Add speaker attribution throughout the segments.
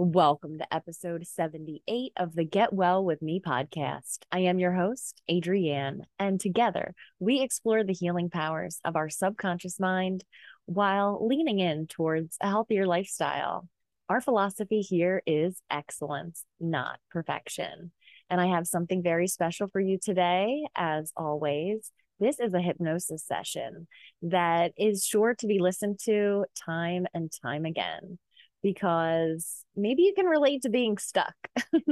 Speaker 1: Welcome to episode 78 of the Get Well With Me podcast. I am your host, Adrienne, and together we explore the healing powers of our subconscious mind while leaning in towards a healthier lifestyle. Our philosophy here is excellence, not perfection. And I have something very special for you today, as always. This is a hypnosis session that is sure to be listened to time and time again because maybe you can relate to being stuck,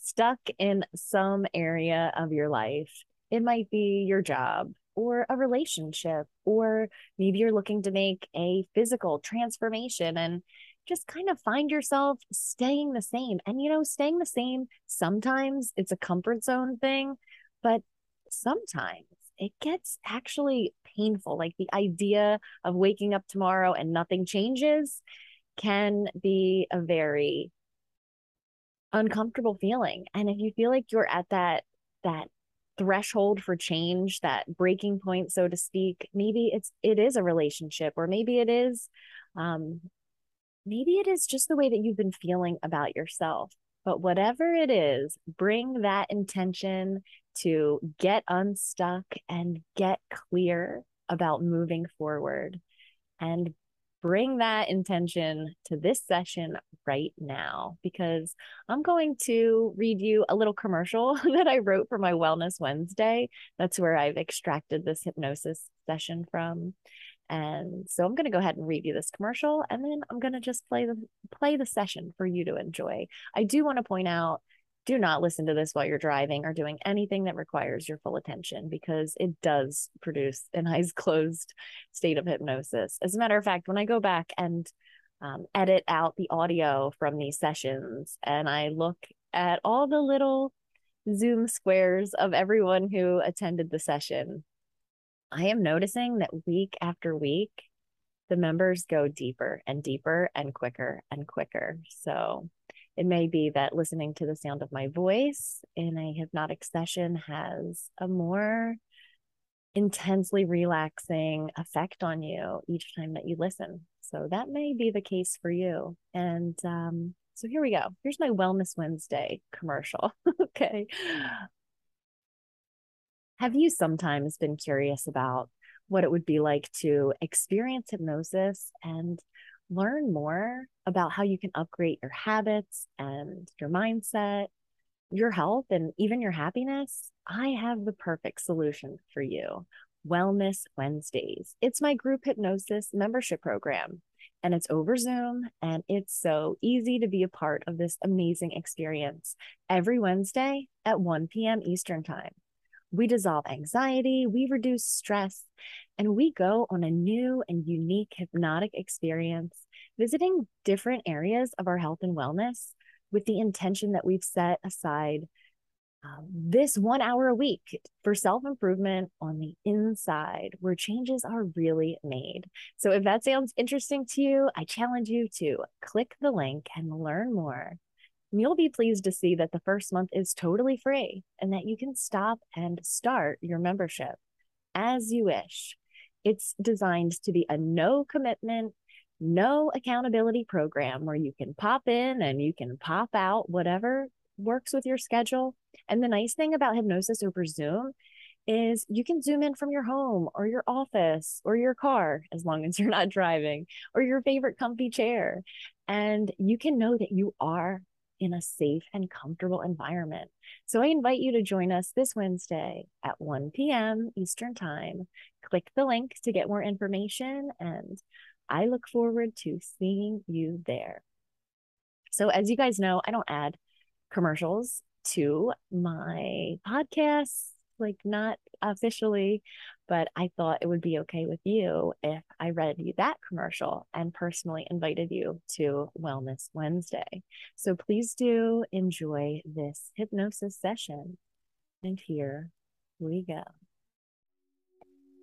Speaker 1: stuck in some area of your life. It might be your job or a relationship, or maybe you're looking to make a physical transformation and just kind of find yourself staying the same. And, you know, staying the same, sometimes it's a comfort zone thing, but sometimes it gets actually painful. Like the idea of waking up tomorrow and nothing changes can be a very uncomfortable feeling. And if you feel like you're at that that threshold for change that breaking point so to speak maybe it's it is a relationship or maybe it is um maybe it is just the way that you've been feeling about yourself. But whatever it is bring that intention to get unstuck and get clear about moving forward and bring that intention to this session right now because I'm going to read you a little commercial that I wrote for my Wellness Wednesday. That's where I've extracted this hypnosis session from. And so I'm going to go ahead and read you this commercial and then I'm going to just play the play the session for you to enjoy. I do want to point out do not listen to this while you're driving or doing anything that requires your full attention because it does produce an eyes closed state of hypnosis. As a matter of fact, when I go back and um, edit out the audio from these sessions and I look at all the little Zoom squares of everyone who attended the session, I am noticing that week after week, the members go deeper and deeper and quicker and quicker. So it may be that listening to the sound of my voice in a hypnotic session has a more intensely relaxing effect on you each time that you listen. So that may be the case for you. And um, so here we go. Here's my Wellness Wednesday commercial. okay. Have you sometimes been curious about what it would be like to experience hypnosis and learn more about how you can upgrade your habits and your mindset, your health, and even your happiness, I have the perfect solution for you. Wellness Wednesdays. It's my group hypnosis membership program, and it's over Zoom, and it's so easy to be a part of this amazing experience every Wednesday at 1 p.m. Eastern Time. We dissolve anxiety, we reduce stress, and we go on a new and unique hypnotic experience, visiting different areas of our health and wellness with the intention that we've set aside um, this one hour a week for self improvement on the inside, where changes are really made. So, if that sounds interesting to you, I challenge you to click the link and learn more you'll be pleased to see that the first month is totally free and that you can stop and start your membership as you wish. It's designed to be a no commitment, no accountability program where you can pop in and you can pop out, whatever works with your schedule. And the nice thing about hypnosis over Zoom is you can zoom in from your home or your office or your car, as long as you're not driving, or your favorite comfy chair. And you can know that you are in a safe and comfortable environment. So I invite you to join us this Wednesday at 1 p.m. Eastern Time. Click the link to get more information, and I look forward to seeing you there. So, as you guys know, I don't add commercials to my podcasts, like not officially, but I thought it would be okay with you if I read you that commercial and personally invited you to Wellness Wednesday. So please do enjoy this hypnosis session. And here we go.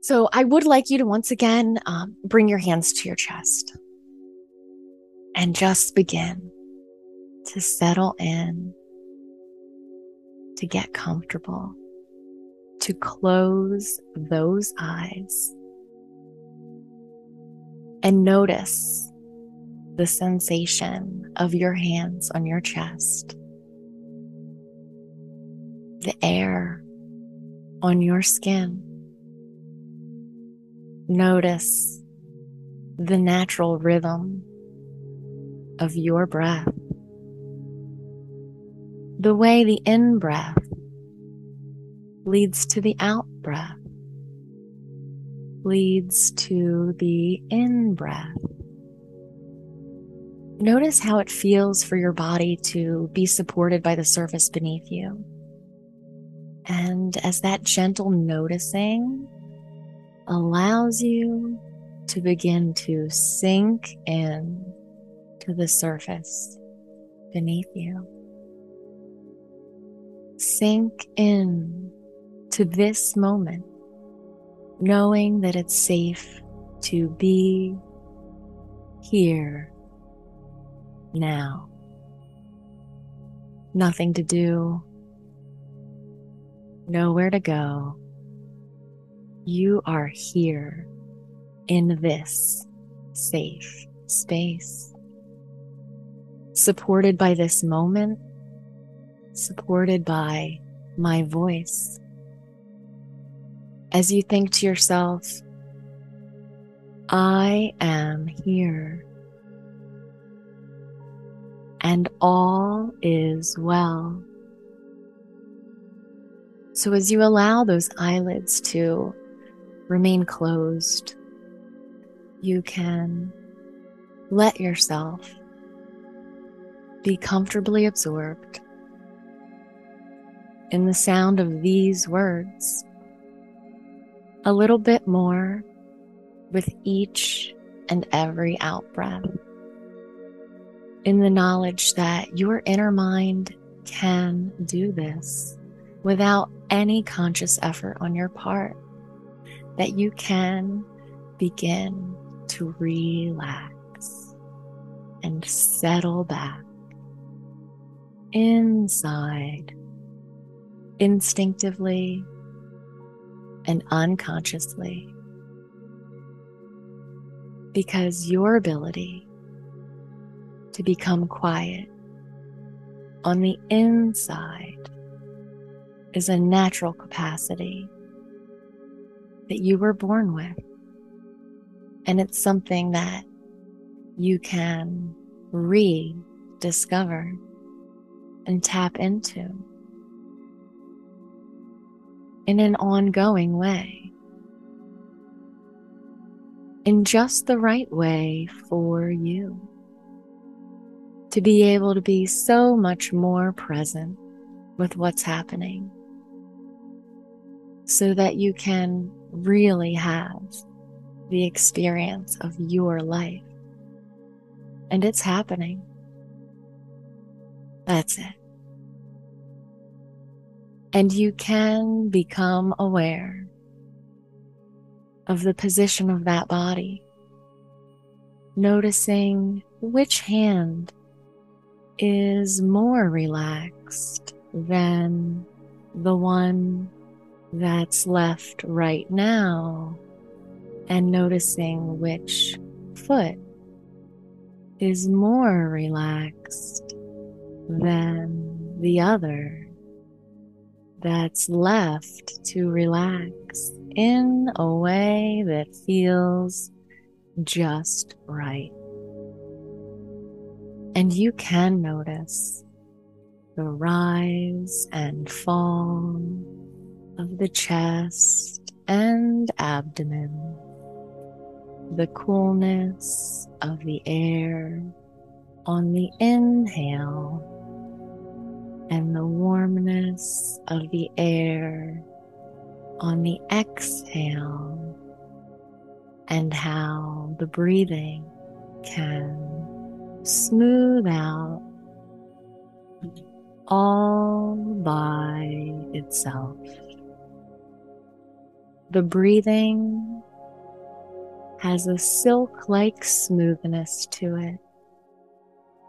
Speaker 1: So I would like you to once again um, bring your hands to your chest and just begin to settle in, to get comfortable, to close those eyes and notice the sensation of your hands on your chest, the air on your skin. Notice the natural rhythm of your breath, the way the in breath leads to the out breath, leads to the in breath. Notice how it feels for your body to be supported by the surface beneath you. And as that gentle noticing allows you to begin to sink in to the surface beneath you. Sink in to this moment, knowing that it's safe to be here now. Nothing to do, nowhere to go. You are here in this safe space, supported by this moment, supported by my voice. As you think to yourself, I am here and all is well. So, as you allow those eyelids to remain closed, you can let yourself be comfortably absorbed in the sound of these words a little bit more with each and every out breath. In the knowledge that your inner mind can do this without any conscious effort on your part that you can begin to relax and settle back inside instinctively and unconsciously. Because your ability to become quiet on the inside is a natural capacity that you were born with. And it's something that you can rediscover and tap into in an ongoing way, in just the right way for you. To be able to be so much more present with what's happening so that you can really have the experience of your life. And it's happening. That's it. And you can become aware of the position of that body, noticing which hand is more relaxed than the one that's left right now and noticing which foot is more relaxed than the other that's left to relax in a way that feels just right. And you can notice the rise and fall of the chest and abdomen, the coolness of the air on the inhale, and the warmness of the air on the exhale and how the breathing can smooth out all by itself. The breathing has a silk like smoothness to it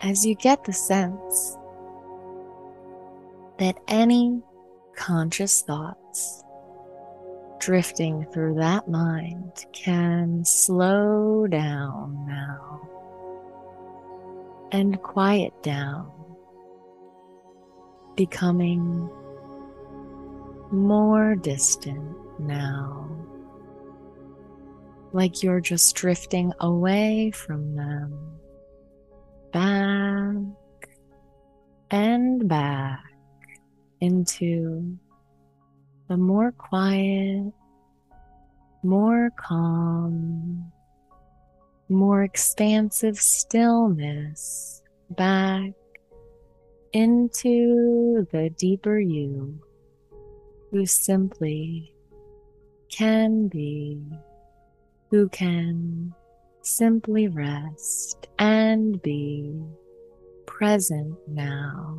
Speaker 1: as you get the sense that any conscious thoughts drifting through that mind can slow down now and quiet down, becoming more distant now, like you're just drifting away from them, back and back into the more quiet, more calm, more expansive stillness back into the deeper you who simply can be, who can simply rest and be present now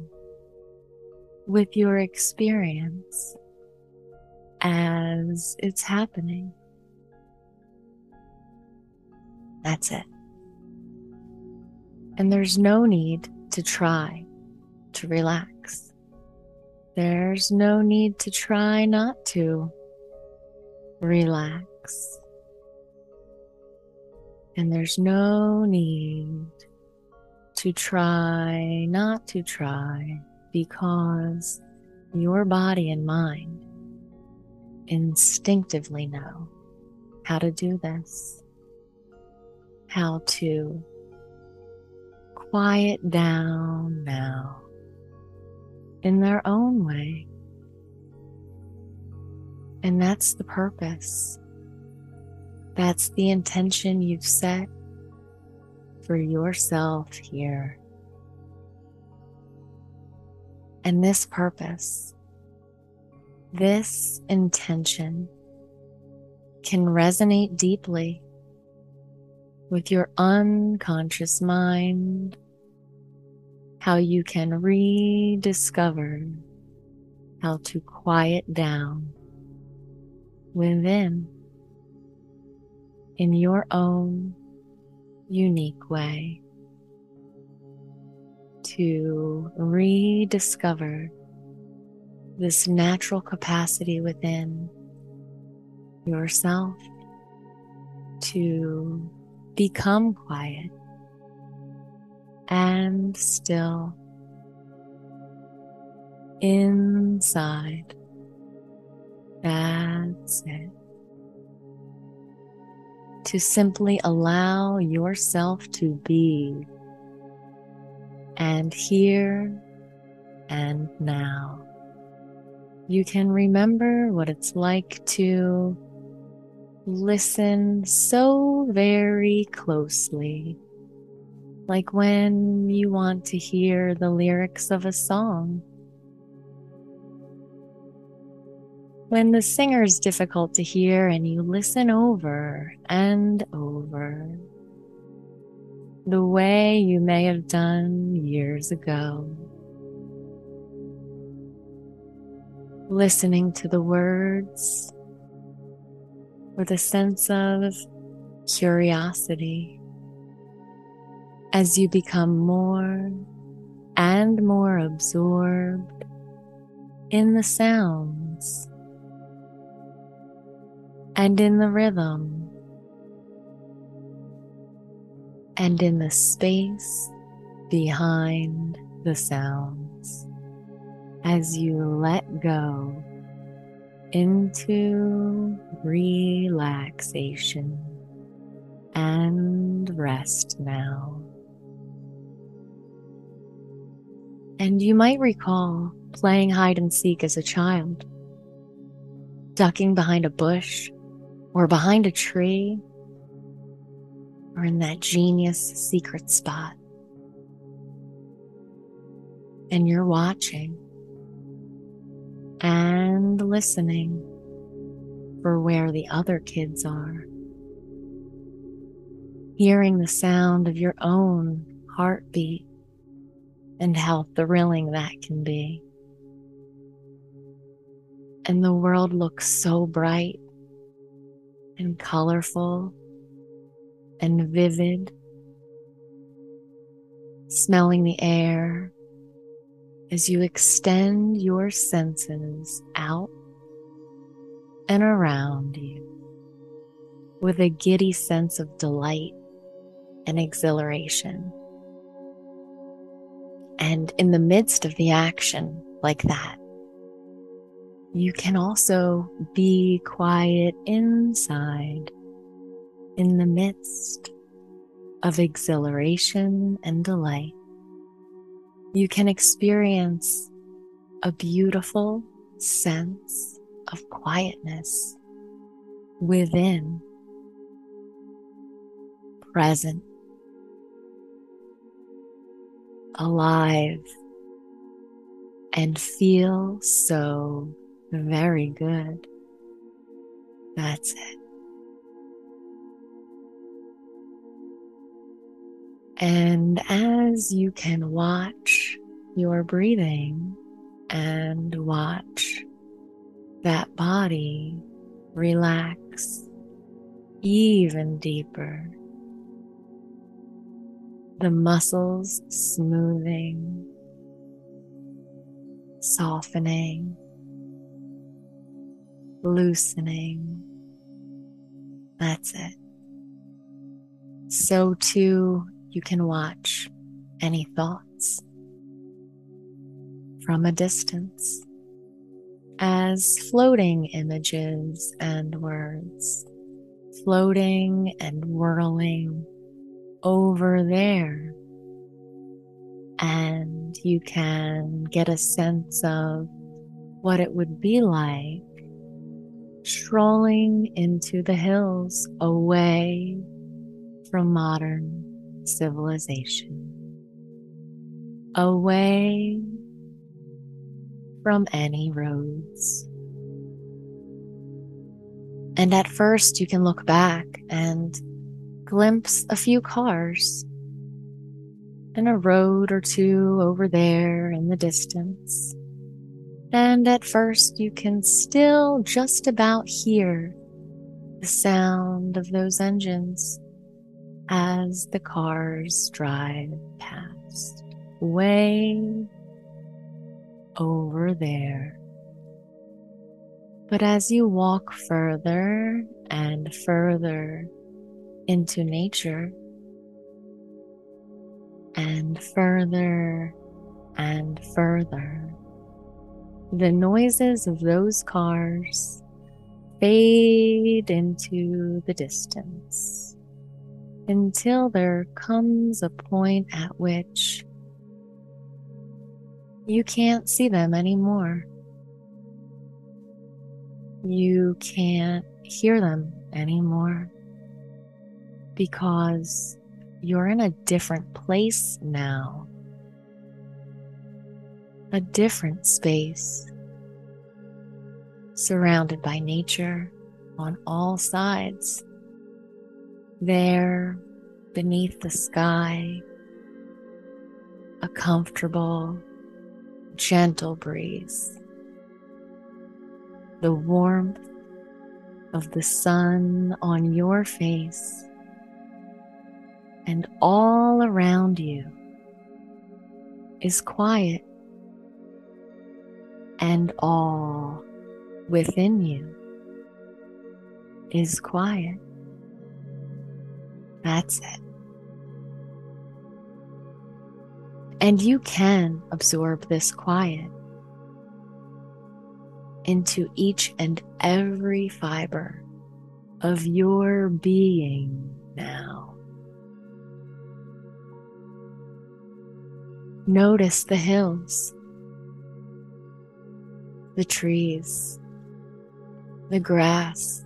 Speaker 1: with your experience as it's happening. That's it. And there's no need to try to relax. There's no need to try not to relax. And there's no need to try not to try because your body and mind instinctively know how to do this, how to quiet down now in their own way. And that's the purpose. That's the intention you've set for yourself here. And this purpose, this intention can resonate deeply with your unconscious mind, how you can rediscover how to quiet down within in your own unique way to rediscover this natural capacity within yourself to become quiet and still inside. That's it. To simply allow yourself to be and here and now. You can remember what it's like to listen so very closely, like when you want to hear the lyrics of a song. When the singer is difficult to hear and you listen over and over the way you may have done years ago. Listening to the words with a sense of curiosity as you become more and more absorbed in the sounds and in the rhythm and in the space behind the sounds as you let go into relaxation and rest now. And you might recall playing hide and seek as a child, ducking behind a bush or behind a tree or in that genius secret spot. And you're watching and listening for where the other kids are. Hearing the sound of your own heartbeat and how thrilling that can be. And the world looks so bright and colorful and vivid. Smelling the air as you extend your senses out and around you with a giddy sense of delight and exhilaration. And in the midst of the action like that, you can also be quiet inside in the midst of exhilaration and delight. You can experience a beautiful sense of quietness within, present, alive, and feel so very good. That's it. And as you can watch your breathing and watch that body relax even deeper, the muscles smoothing, softening, loosening. That's it. So too, you can watch any thoughts from a distance as floating images and words, floating and whirling over there. And you can get a sense of what it would be like strolling into the hills away from modern civilization, away from any roads. And at first, you can look back and glimpse a few cars and a road or two over there in the distance. And at first, you can still just about hear the sound of those engines as the cars drive past, way over there. But as you walk further and further into nature, and further and further, the noises of those cars fade into the distance until there comes a point at which you can't see them anymore. You can't hear them anymore because you're in a different place now a different space, surrounded by nature on all sides. There, beneath the sky, a comfortable, gentle breeze. The warmth of the sun on your face and all around you is quiet and all within you is quiet. That's it. And you can absorb this quiet into each and every fiber of your being now. Notice the hills the trees, the grass,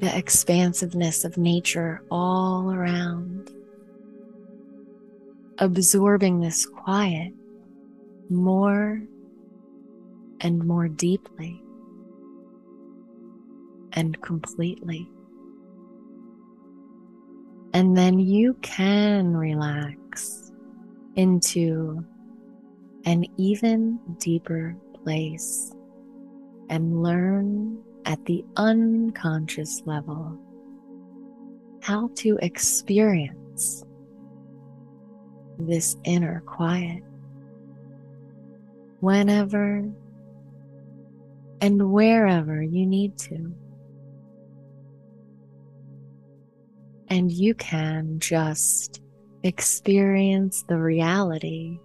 Speaker 1: the expansiveness of nature all around, absorbing this quiet more and more deeply and completely. And then you can relax into an even deeper place and learn at the unconscious level how to experience this inner quiet whenever and wherever you need to. And you can just experience the reality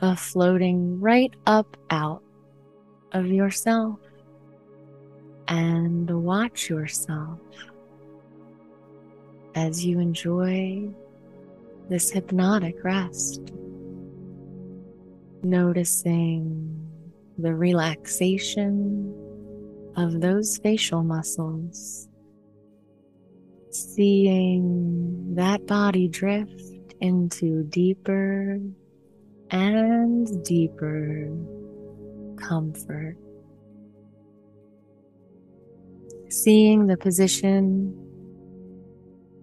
Speaker 1: of floating right up out of yourself and watch yourself as you enjoy this hypnotic rest. Noticing the relaxation of those facial muscles, seeing that body drift into deeper and deeper comfort. Seeing the position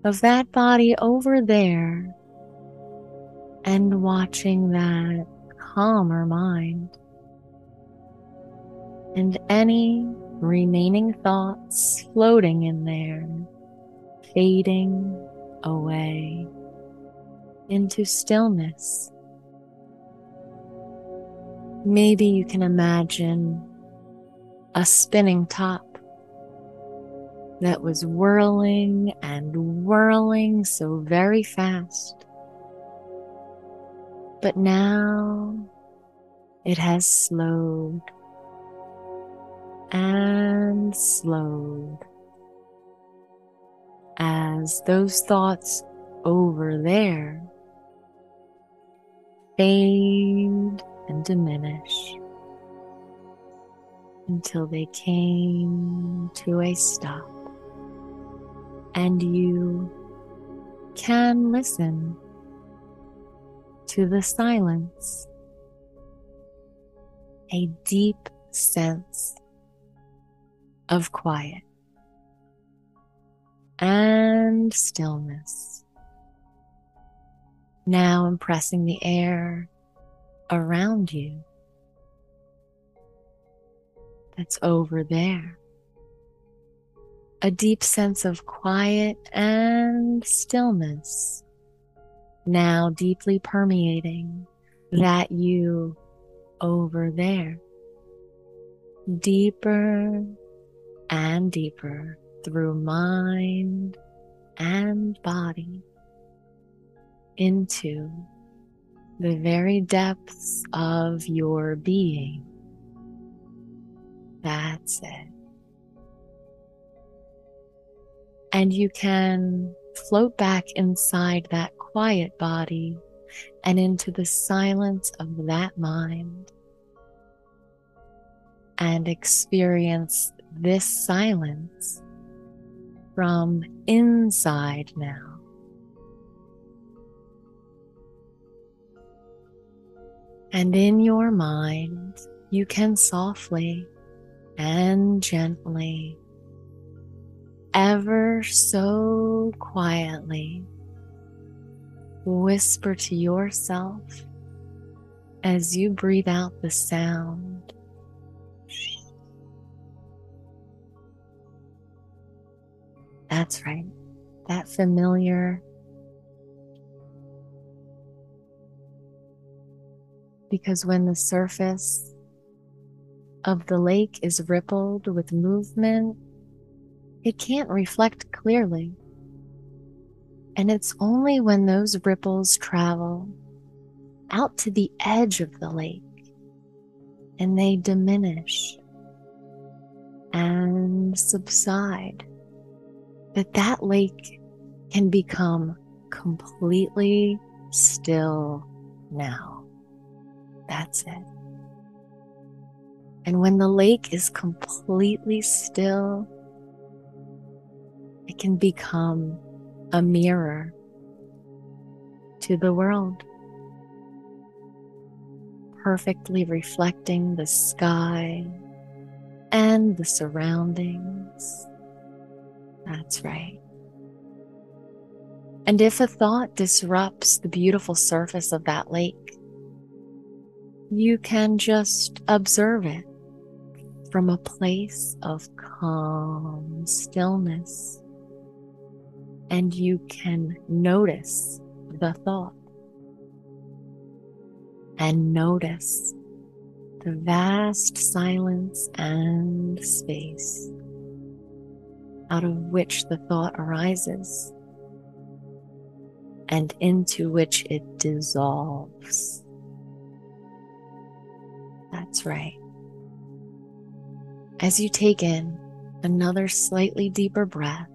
Speaker 1: of that body over there and watching that calmer mind and any remaining thoughts floating in there, fading away into stillness. Maybe you can imagine a spinning top that was whirling and whirling so very fast. But now it has slowed and slowed as those thoughts over there fade and diminish until they came to a stop and you can listen to the silence, a deep sense of quiet and stillness. Now impressing the air around you that's over there. A deep sense of quiet and stillness now deeply permeating that you over there. Deeper and deeper through mind and body into the very depths of your being. That's it. And you can float back inside that quiet body and into the silence of that mind and experience this silence from inside now. And in your mind, you can softly and gently, ever so quietly, whisper to yourself as you breathe out the sound That's right. That familiar because when the surface of the lake is rippled with movement, it can't reflect clearly. And it's only when those ripples travel out to the edge of the lake and they diminish and subside that that lake can become completely still now. That's it. And when the lake is completely still, it can become a mirror to the world, perfectly reflecting the sky and the surroundings. That's right. And if a thought disrupts the beautiful surface of that lake, you can just observe it from a place of calm stillness. And you can notice the thought and notice the vast silence and space out of which the thought arises and into which it dissolves. That's right. As you take in another slightly deeper breath,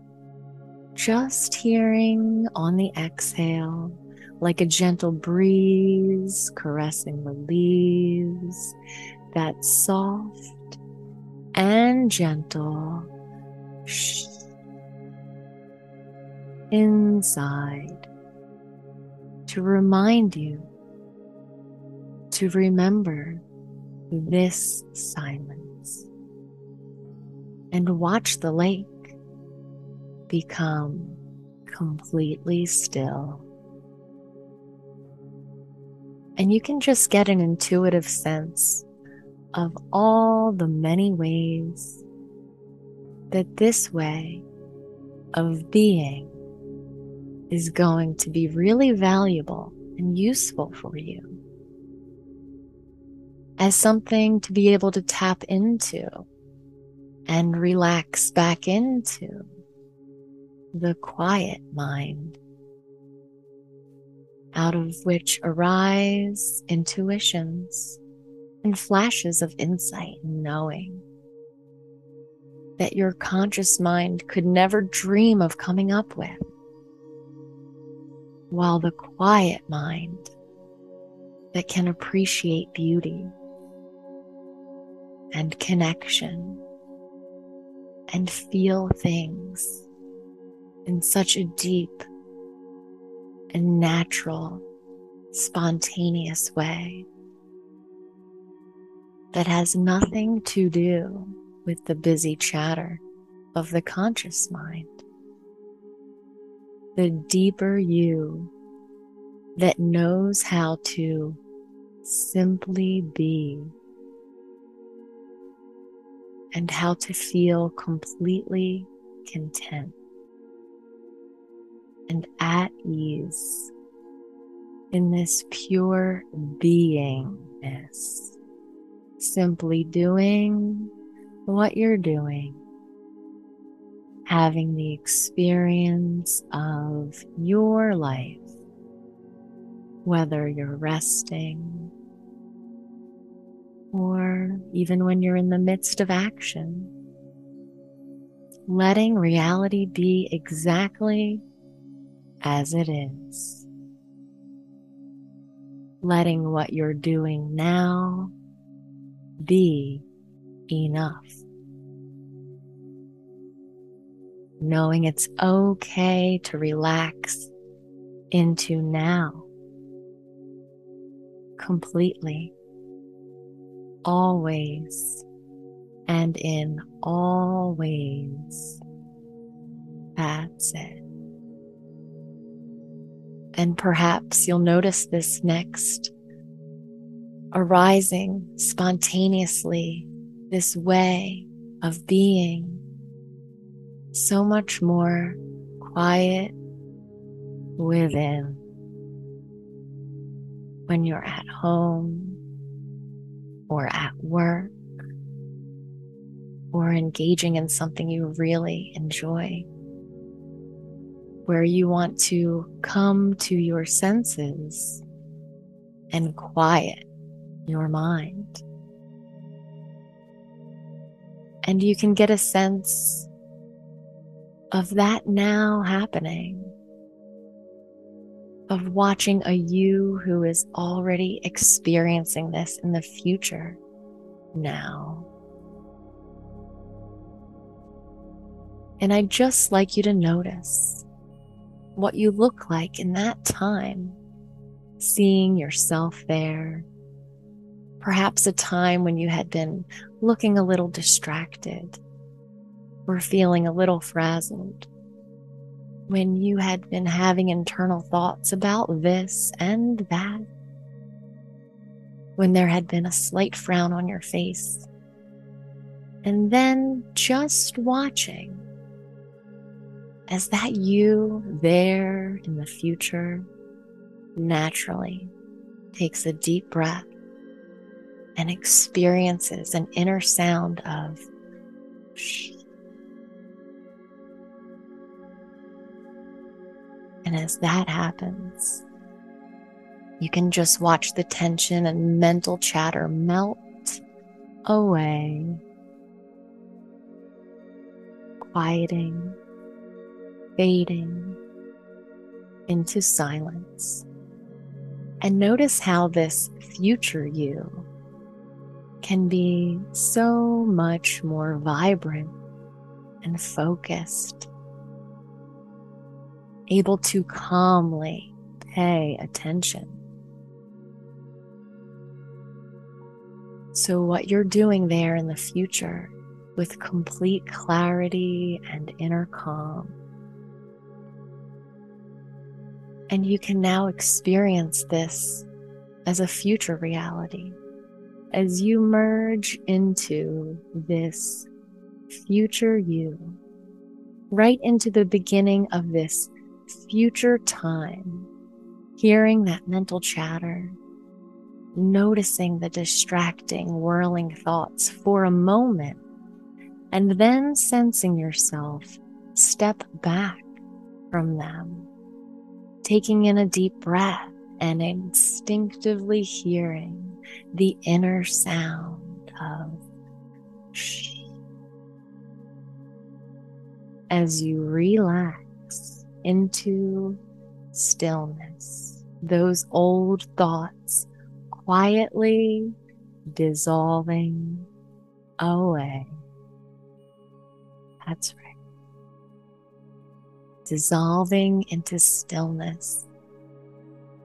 Speaker 1: just hearing on the exhale like a gentle breeze caressing the leaves, that soft and gentle shh inside to remind you to remember this silence and watch the lake become completely still. And you can just get an intuitive sense of all the many ways that this way of being is going to be really valuable and useful for you as something to be able to tap into and relax back into the quiet mind out of which arise intuitions and flashes of insight and knowing that your conscious mind could never dream of coming up with. While the quiet mind that can appreciate beauty and connection and feel things in such a deep and natural, spontaneous way that has nothing to do with the busy chatter of the conscious mind. The deeper you that knows how to simply be and how to feel completely content and at ease in this pure beingness. Simply doing what you're doing, having the experience of your life, whether you're resting or even when you're in the midst of action. Letting reality be exactly as it is. Letting what you're doing now be enough. Knowing it's okay to relax into now completely, always, and in all ways. That's it. And perhaps you'll notice this next arising spontaneously, this way of being so much more quiet within. When you're at home or at work or engaging in something you really enjoy where you want to come to your senses and quiet your mind. And you can get a sense of that now happening, of watching a you who is already experiencing this in the future now. And I'd just like you to notice what you look like in that time, seeing yourself there, Perhaps a time when you had been looking a little distracted or feeling a little frazzled. When you had been having internal thoughts about this and that. When there had been a slight frown on your face. And then just watching as that you there in the future naturally takes a deep breath and experiences an inner sound of shh. And as that happens, you can just watch the tension and mental chatter melt away, quieting, fading into silence. And notice how this future you can be so much more vibrant and focused, able to calmly pay attention. So, what you're doing there in the future with complete clarity and inner calm And you can now experience this as a future reality. As you merge into this future you, right into the beginning of this future time, hearing that mental chatter, noticing the distracting, whirling thoughts for a moment, and then sensing yourself step back from them taking in a deep breath and instinctively hearing the inner sound of shh. As you relax into stillness, those old thoughts quietly dissolving away. That's dissolving into stillness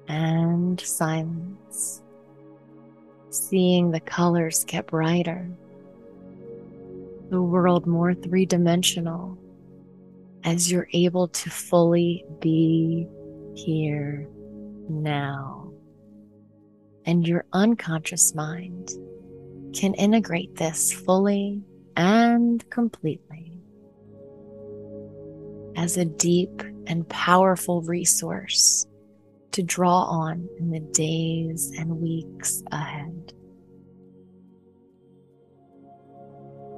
Speaker 1: and silence, seeing the colors get brighter, the world more three dimensional as you're able to fully be here now. And your unconscious mind can integrate this fully and completely as a deep and powerful resource to draw on in the days and weeks ahead.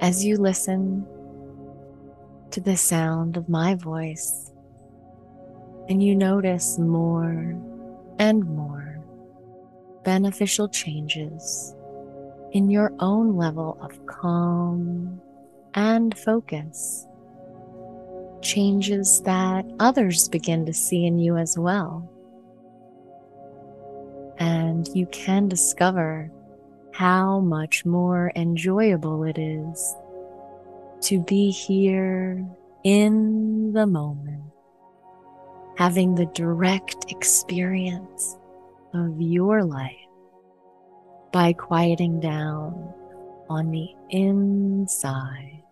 Speaker 1: As you listen to the sound of my voice and you notice more and more beneficial changes in your own level of calm and focus changes that others begin to see in you as well. And you can discover how much more enjoyable it is to be here in the moment, having the direct experience of your life by quieting down on the inside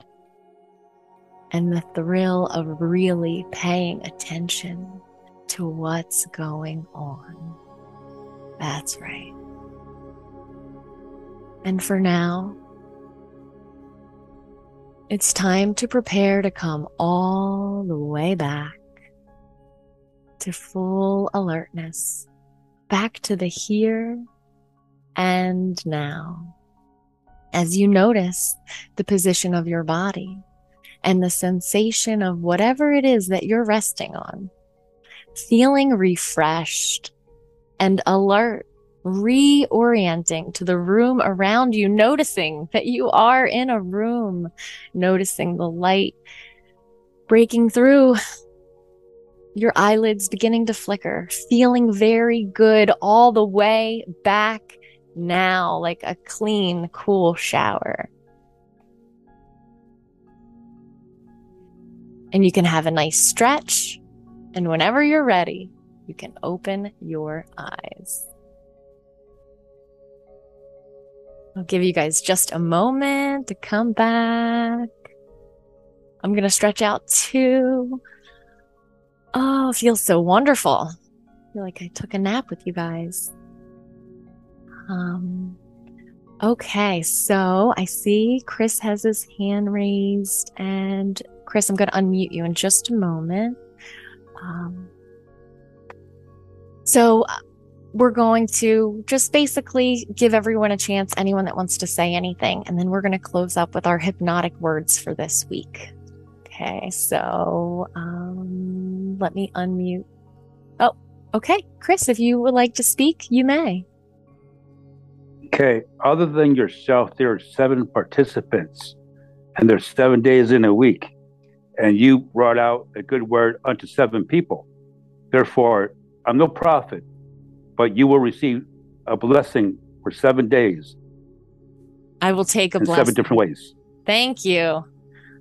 Speaker 1: and the thrill of really paying attention to what's going on. That's right. And for now, it's time to prepare to come all the way back to full alertness, back to the here and now. As you notice the position of your body, and the sensation of whatever it is that you're resting on, feeling refreshed and alert, reorienting to the room around you, noticing that you are in a room, noticing the light breaking through your eyelids beginning to flicker, feeling very good all the way back now, like a clean, cool shower. And you can have a nice stretch. And whenever you're ready, you can open your eyes. I'll give you guys just a moment to come back. I'm going to stretch out too. Oh, it feels so wonderful. I feel like I took a nap with you guys. Um, okay, so I see Chris has his hand raised, and Chris, I'm going to unmute you in just a moment. Um, so uh, we're going to just basically give everyone a chance, anyone that wants to say anything, and then we're going to close up with our hypnotic words for this week. Okay, so um, let me unmute. Oh, okay. Chris, if you would like to speak, you may.
Speaker 2: Okay, other than yourself, there are seven participants, and there's seven days in a week, and you brought out a good word unto seven people. Therefore, I'm no prophet, but you will receive a blessing for seven days.
Speaker 1: I will take a
Speaker 2: in
Speaker 1: blessing.
Speaker 2: seven different ways.
Speaker 1: Thank you.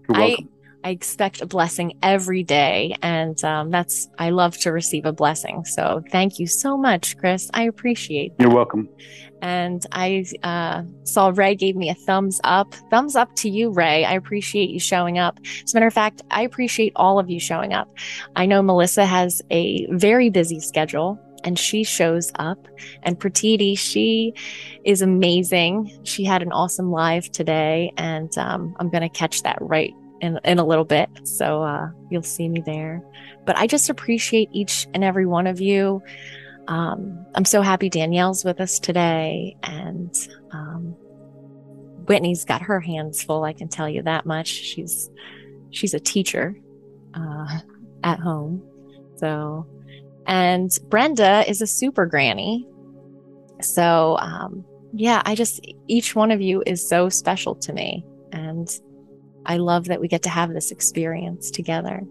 Speaker 2: You're
Speaker 1: I. I expect a blessing every day, and um, that's I love to receive a blessing. So thank you so much, Chris. I appreciate that.
Speaker 2: You're welcome.
Speaker 1: And I uh, saw Ray gave me a thumbs up. Thumbs up to you, Ray. I appreciate you showing up. As a matter of fact, I appreciate all of you showing up. I know Melissa has a very busy schedule and she shows up. And Pratiti, she is amazing. She had an awesome live today, and um, I'm going to catch that right in, in a little bit. So uh, you'll see me there. But I just appreciate each and every one of you. Um, I'm so happy Danielle's with us today, and um, Whitney's got her hands full. I can tell you that much. She's she's a teacher uh, at home, so and Brenda is a super granny. So um, yeah, I just each one of you is so special to me, and I love that we get to have this experience together.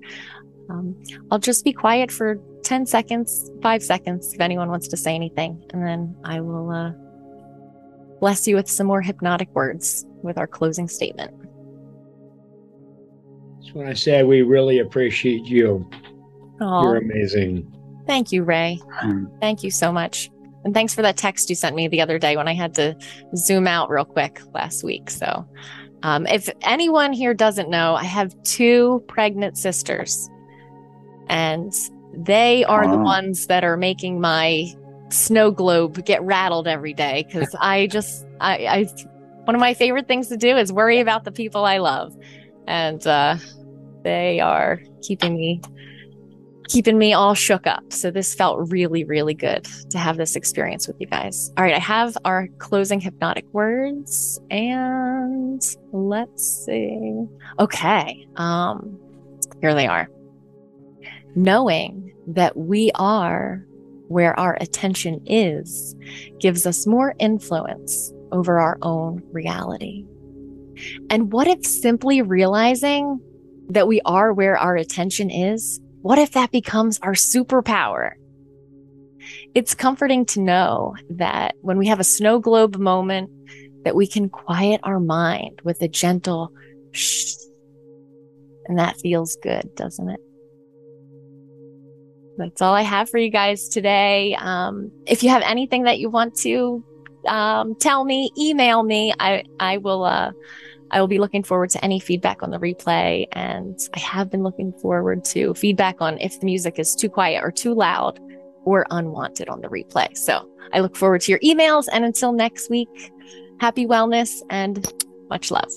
Speaker 1: Um, I'll just be quiet for 10 seconds, five seconds, if anyone wants to say anything. And then I will uh, bless you with some more hypnotic words with our closing statement.
Speaker 3: Just want to say we really appreciate you.
Speaker 1: Oh,
Speaker 3: You're amazing.
Speaker 1: thank you, Ray.
Speaker 2: Um,
Speaker 1: Thank you so much. And thanks for that text you sent me the other day when I had to zoom out real quick last week. So, um, if anyone here doesn't know, I have two pregnant sisters, and they are the ones that are making my snow globe get rattled every day because I just, I, I, one of my favorite things to do is worry about the people I love, and uh, they are keeping me keeping me all shook up. So this felt really, really good to have this experience with you guys. All right, I have our closing hypnotic words and let's see. Okay. Um here they are. Knowing that we are where our attention is gives us more influence over our own reality. And what if simply realizing that we are where our attention is what if that becomes our superpower? It's comforting to know that when we have a snow globe moment, that we can quiet our mind with a gentle shh. And that feels good, doesn't it? That's all I have for you guys today. Um, if you have anything that you want to um, tell me, email me. I I will uh, I will be looking forward to any feedback on the replay. And I have been looking forward to feedback on if the music is too quiet or too loud or unwanted on the replay. So I look forward to your emails. And until next week, happy wellness and much love.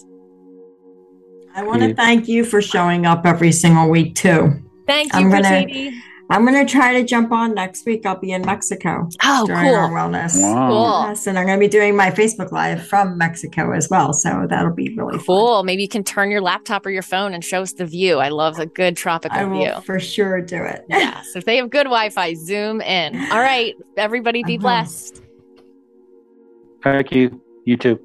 Speaker 4: I want to thank you for showing up every single week too.
Speaker 1: Thank you,
Speaker 4: I'm gonna-. I'm going to try to jump on next week. I'll be in Mexico
Speaker 1: Oh,
Speaker 4: during our wellness.
Speaker 2: Wow.
Speaker 1: Cool.
Speaker 4: Yes, and I'm going to be doing my Facebook Live from Mexico as well. So that'll be really fun.
Speaker 1: Cool. Maybe you can turn your laptop or your phone and show us the view. I love a good tropical
Speaker 4: I will
Speaker 1: view.
Speaker 4: for sure do it.
Speaker 1: yes. If they have good Wi Fi, zoom in. All right. Everybody be
Speaker 4: Uh-huh.
Speaker 1: blessed.
Speaker 2: Thank you. You too.